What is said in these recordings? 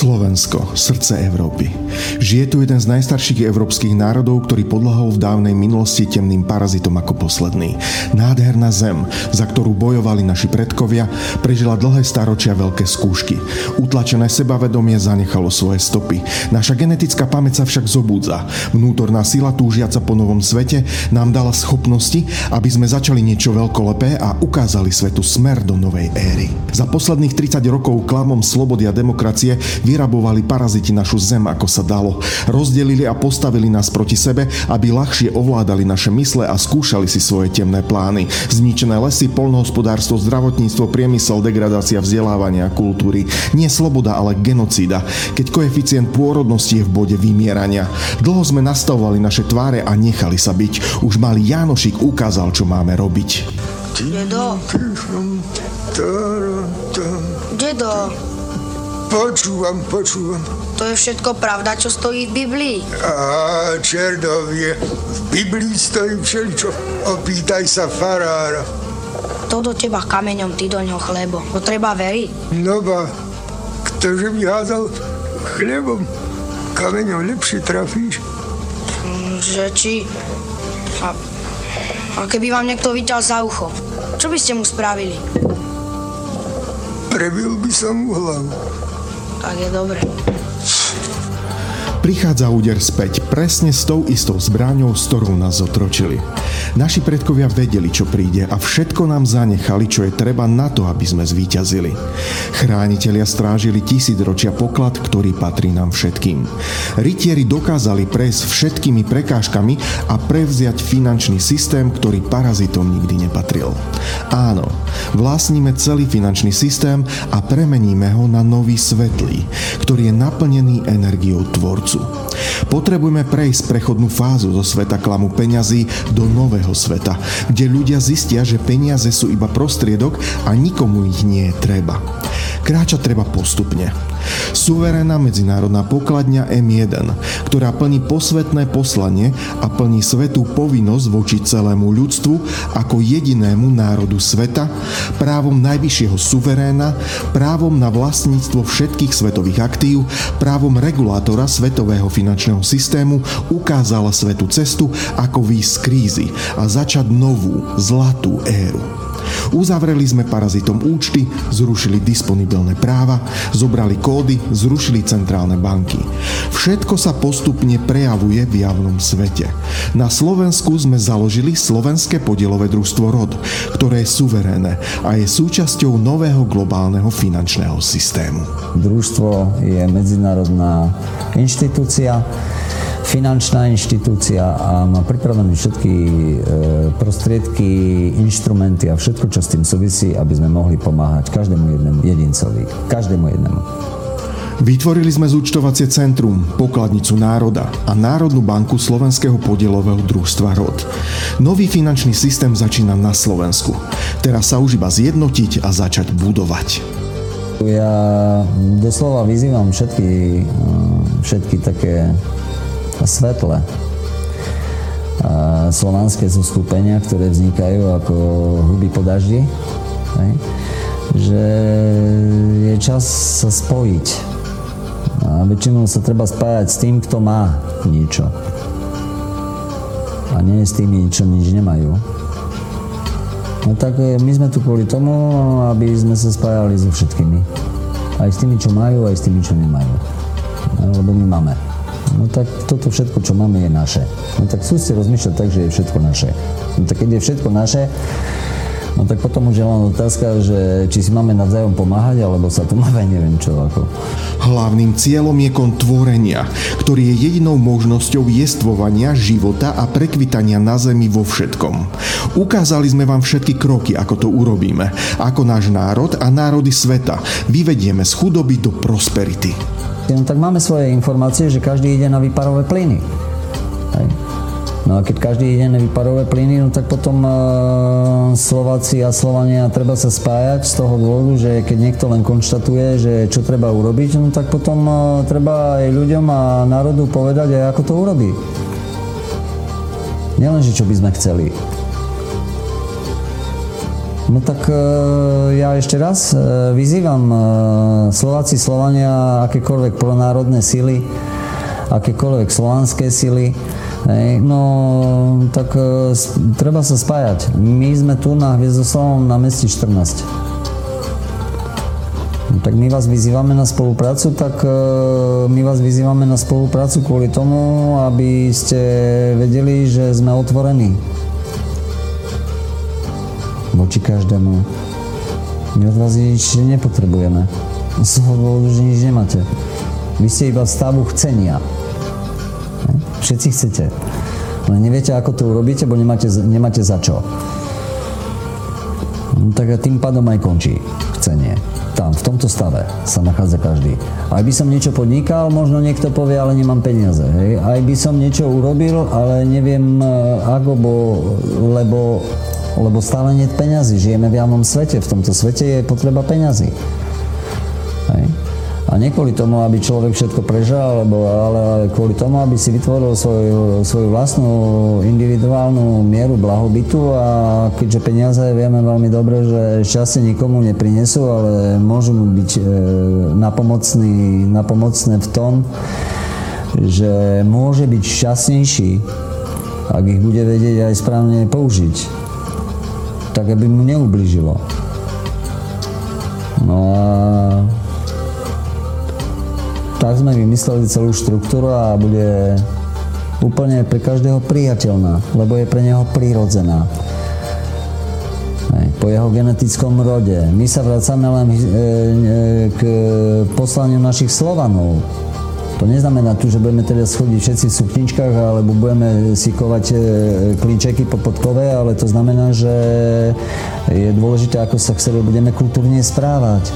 srdce Európy. Žije tu jeden z najstarších európskych národov, ktorý podlahol v dávnej minulosti temným parazitom ako posledný. Nádherná zem, za ktorú bojovali naši predkovia, prežila dlhé staročia veľké skúšky. Utlačené sebavedomie zanechalo svoje stopy. Naša genetická pamäť sa však zobúdza. Vnútorná sila túžiaca po novom svete nám dala schopnosti, aby sme začali niečo veľkolepé a ukázali svetu smer do novej éry. Za posledných 30 rokov klamom slobody a demokracie Vyrabovali paraziti našu zem, ako sa dalo. Rozdelili a postavili nás proti sebe, aby ľahšie ovládali naše mysle a skúšali si svoje temné plány. Zničené lesy, polnohospodárstvo, zdravotníctvo, priemysel, degradácia vzdelávania a kultúry. Nie sloboda, ale genocída, keď koeficient pôrodnosti je v bode vymierania. Dlho sme nastavovali naše tváre a nechali sa byť. Už malý Jánošik ukázal, čo máme robiť. Dedo. Dedo. Počúvam, počúvam. To je všetko pravda, čo stojí v Biblii. A čerdovie, v Biblii stojí všeličo. Opýtaj sa farára. To do teba kameňom, ty do ňoho chlebo. To treba veriť. No ba, ktože by házal chlebom, kameňom lepšie trafíš. Mm, Že či... A, a keby vám niekto vyťal za ucho, čo by ste mu spravili? Prebil by som mu hlavu. Tak je dobre. Prichádza úder späť presne s tou istou zbraňou, s ktorou nás zotročili. Naši predkovia vedeli, čo príde a všetko nám zanechali, čo je treba na to, aby sme zvíťazili. Chránitelia strážili tisícročia poklad, ktorý patrí nám všetkým. Rytieri dokázali prejsť všetkými prekážkami a prevziať finančný systém, ktorý parazitom nikdy nepatril. Áno, vlastníme celý finančný systém a premeníme ho na nový svetlý, ktorý je naplnený energiou tvorcu. Potrebujeme prejsť prechodnú fázu zo sveta klamu peňazí do nového sveta, kde ľudia zistia, že peniaze sú iba prostriedok a nikomu ich nie je treba. Kráča treba postupne. Suverénna medzinárodná pokladňa M1, ktorá plní posvetné poslanie a plní svetú povinnosť voči celému ľudstvu ako jedinému národu sveta, právom najvyššieho suveréna, právom na vlastníctvo všetkých svetových aktív, právom regulátora svetového finančného systému ukázala svetu cestu, ako výjsť z krízy a začať novú, zlatú éru. Uzavreli sme parazitom účty, zrušili disponibilné práva, zobrali kódy, zrušili centrálne banky. Všetko sa postupne prejavuje v javnom svete. Na Slovensku sme založili Slovenské podielové družstvo ROD, ktoré je suverénne a je súčasťou nového globálneho finančného systému. Družstvo je medzinárodná inštitúcia, finančná inštitúcia a má pripravené všetky e, prostriedky, inštrumenty a všetko, čo s tým súvisí, aby sme mohli pomáhať každému jednému jedincovi. Každému jednému. Vytvorili sme zúčtovacie centrum, pokladnicu národa a Národnú banku Slovenského podielového družstva ROD. Nový finančný systém začína na Slovensku. Teraz sa už iba zjednotiť a začať budovať. Ja doslova vyzývam všetky, e, všetky také svetle slovanské zoskupenia, ktoré vznikajú ako huby po daždi, hej, že je čas sa spojiť. A väčšinou sa treba spájať s tým, kto má niečo. A nie s tými, čo nič nemajú. No tak e, my sme tu kvôli tomu, aby sme sa spájali so všetkými. Aj s tými, čo majú, aj s tými, čo nemajú. No, lebo my máme. No tak toto všetko, čo máme, je naše. No tak sú si rozmýšľať tak, že je všetko naše. No tak keď je všetko naše, No tak potom už je len otázka, že či si máme navzájom pomáhať, alebo sa tu máme neviem čo ako. Hlavným cieľom je kon tvorenia, ktorý je jedinou možnosťou jestvovania, života a prekvitania na zemi vo všetkom. Ukázali sme vám všetky kroky, ako to urobíme. Ako náš národ a národy sveta vyvedieme z chudoby do prosperity. No tak máme svoje informácie, že každý ide na výparové plyny. Hej. No a keď každý ide na výparové plyny, no tak potom e, Slováci a Slovania treba sa spájať z toho dôvodu, že keď niekto len konštatuje, že čo treba urobiť, no tak potom e, treba aj ľuďom a národu povedať aj ako to urobí. Nielen, že čo by sme chceli. No tak e, ja ešte raz vyzývam Slováci, Slovania, akékoľvek pronárodné sily, akékoľvek slovanské sily, Hej, no tak treba sa spájať. My sme tu na Hviezdoslavom na meste 14. No, tak my vás vyzývame na spoluprácu, tak my vás vyzývame na spoluprácu kvôli tomu, aby ste vedeli, že sme otvorení voči každému. My od vás nič nepotrebujeme. Z toho dôvodu, že nič nemáte. Vy ste iba v stavu chcenia. Všetci chcete. Ale neviete, ako to urobíte, bo nemáte, nemáte za čo. No, tak a tým pádom aj končí chcenie. Tam, v tomto stave sa nachádza každý. Aj by som niečo podnikal, možno niekto povie, ale nemám peniaze. Hej. Aj by som niečo urobil, ale neviem eh, ako, bo, lebo lebo stále nie peňazí. Žijeme v javnom svete, v tomto svete je potreba peňazí. A nie kvôli tomu, aby človek všetko prežal, alebo, ale kvôli tomu, aby si vytvoril svoju, svoju vlastnú individuálnu mieru blahobytu a keďže peniaze vieme veľmi dobre, že šťastie nikomu neprinesú, ale môžu mu byť e, napomocný, napomocné v tom, že môže byť šťastnejší, ak ich bude vedieť aj správne použiť tak aby mu neublížilo. Tak sme vymysleli celú štruktúru a bude úplne pre každého priateľná, lebo je pre neho prirodzená. Po jeho genetickom rode. My sa vracame len e, e, k poslaniu našich Slovanov, to neznamená tu, že budeme teda schodiť všetci v sukničkách alebo budeme si kovať e, klíčeky po podkove, ale to znamená, že je dôležité, ako sa k sebe budeme kultúrne správať.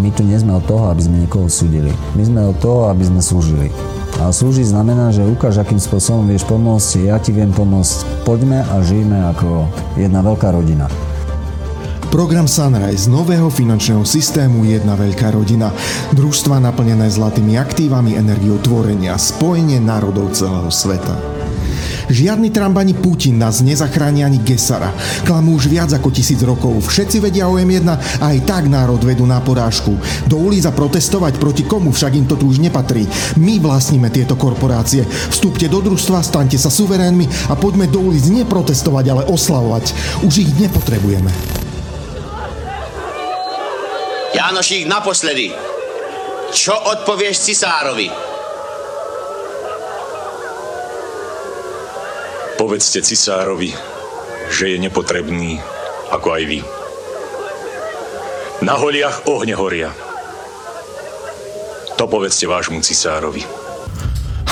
My tu nie sme od toho, aby sme niekoho súdili. My sme od toho, aby sme slúžili. A slúžiť znamená, že ukáž, akým spôsobom vieš pomôcť, ja ti viem pomôcť. Poďme a žijeme ako jedna veľká rodina. Program Sunrise nového finančného systému Jedna veľká rodina. Družstva naplnené zlatými aktívami, energiou tvorenia, spojenie národov celého sveta. Žiadny Trump ani Putin nás nezachráni ani Gesara. Klamú už viac ako tisíc rokov. Všetci vedia o M1 a aj tak národ vedú na porážku. Do ulic protestovať proti komu však im to tu už nepatrí. My vlastníme tieto korporácie. Vstúpte do družstva, staňte sa suverénmi a poďme do ulic neprotestovať, ale oslavovať. Už ich nepotrebujeme. Jánošík naposledy. Čo odpovieš cisárovi? Povedzte cisárovi, že je nepotrebný, ako aj vy. Na holiach ohne horia. To povedzte vášmu cisárovi.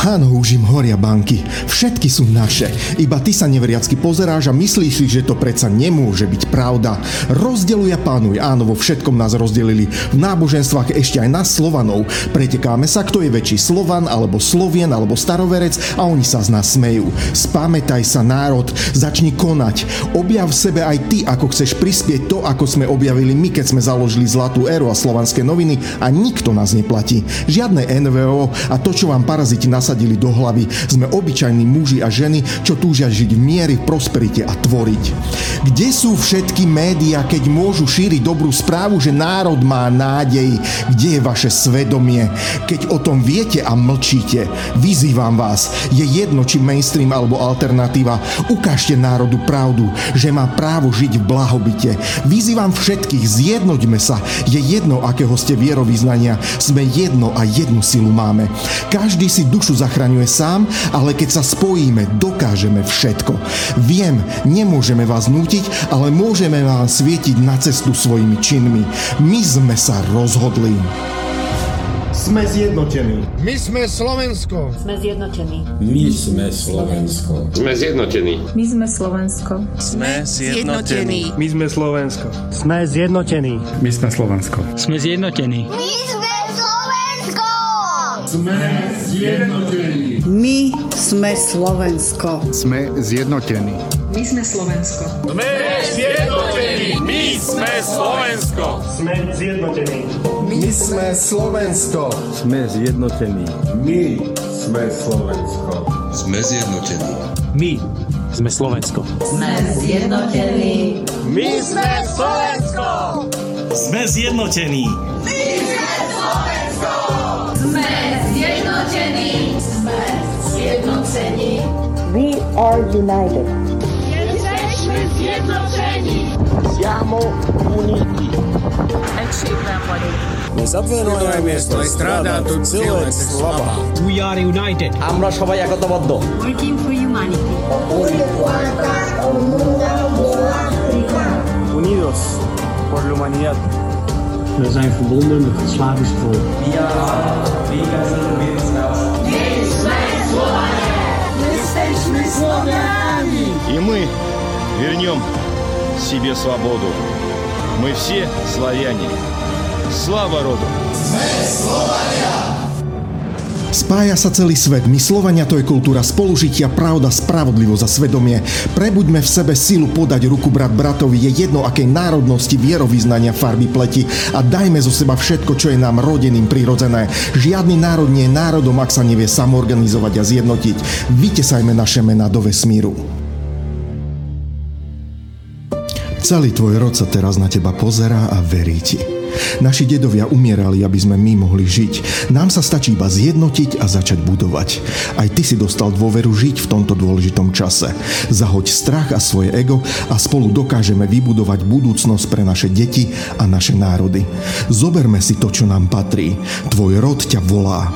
Áno, už im horia banky. Všetky sú naše. Iba ty sa neveriacky pozeráš a myslíš si, že to predsa nemôže byť pravda. Rozdeluj a pánuj. Áno, vo všetkom nás rozdelili. V náboženstvách ešte aj nás Slovanov. Pretekáme sa, kto je väčší Slovan, alebo Slovien, alebo staroverec a oni sa z nás smejú. Spamätaj sa, národ, začni konať. Objav v sebe aj ty, ako chceš prispieť to, ako sme objavili my, keď sme založili Zlatú éru a slovanské noviny a nikto nás neplatí. Žiadne NVO a to, čo vám paraziti nas nasadili do hlavy. Sme obyčajní muži a ženy, čo túžia žiť v miery, prosperite a tvoriť. Kde sú všetky médiá, keď môžu šíriť dobrú správu, že národ má nádej? Kde je vaše svedomie? Keď o tom viete a mlčíte, vyzývam vás, je jedno, či mainstream alebo alternatíva, ukážte národu pravdu, že má právo žiť v blahobite. Vyzývam všetkých, zjednoďme sa, je jedno, akého ste vierovýznania, sme jedno a jednu silu máme. Každý si dušu zachraňuje sám, ale keď sa spojíme, dokážeme všetko. Viem, nemôžeme vás nútiť, ale môžeme vám svietiť na cestu svojimi činmi. My sme sa rozhodli. Sme zjednotení. My sme Slovensko. Sme zjednotení. My sme Slovensko. Sme zjednotení. My sme Slovensko. Sme zjednotení. My sme Slovensko. Sme zjednotení. My sme Slovensko. Sme zjednotení. My sme Slovensko. Sme zjednotení. My sme Slovensko. Sme zjednotení. My sme Slovensko. Sme zjednotení. My sme Slovensko. Sme zjednotení. My sme Slovensko. Sme zjednotení. My sme Slovensko. Sme zjednotení. My sme Slovensko. Sme zjednotení. My sme Slovensko. Sme zjednotení. My sme Slovensko. Sme zjednotení. Sme zjednotení. We are united. Siamo uniti. Mēs apvienojamies, lai strādātu cilvēces labā. We are united. আমরা সবাই একতাবদ্ধ। Working for humanity. Unidos por la humanidad. We zijn verbonden met het Slavisch volk. Ja, we zijn mensen. Jesteśmy Słowami! I my вернем себе свободу. Мы все славяне. Слава роду! Spája sa celý svet, my Slovania to je kultúra spolužitia, pravda, spravodlivosť a svedomie. Prebuďme v sebe silu podať ruku brat bratovi, je jedno akej národnosti, vierovýznania, farby pleti a dajme zo seba všetko, čo je nám rodeným prirodzené. Žiadny národ nie je národom, ak sa nevie samorganizovať a zjednotiť. Vytesajme naše mená do vesmíru. Celý tvoj rod sa teraz na teba pozerá a verí ti. Naši dedovia umierali, aby sme my mohli žiť. Nám sa stačí iba zjednotiť a začať budovať. Aj ty si dostal dôveru žiť v tomto dôležitom čase. Zahoď strach a svoje ego a spolu dokážeme vybudovať budúcnosť pre naše deti a naše národy. Zoberme si to, čo nám patrí. Tvoj rod ťa volá.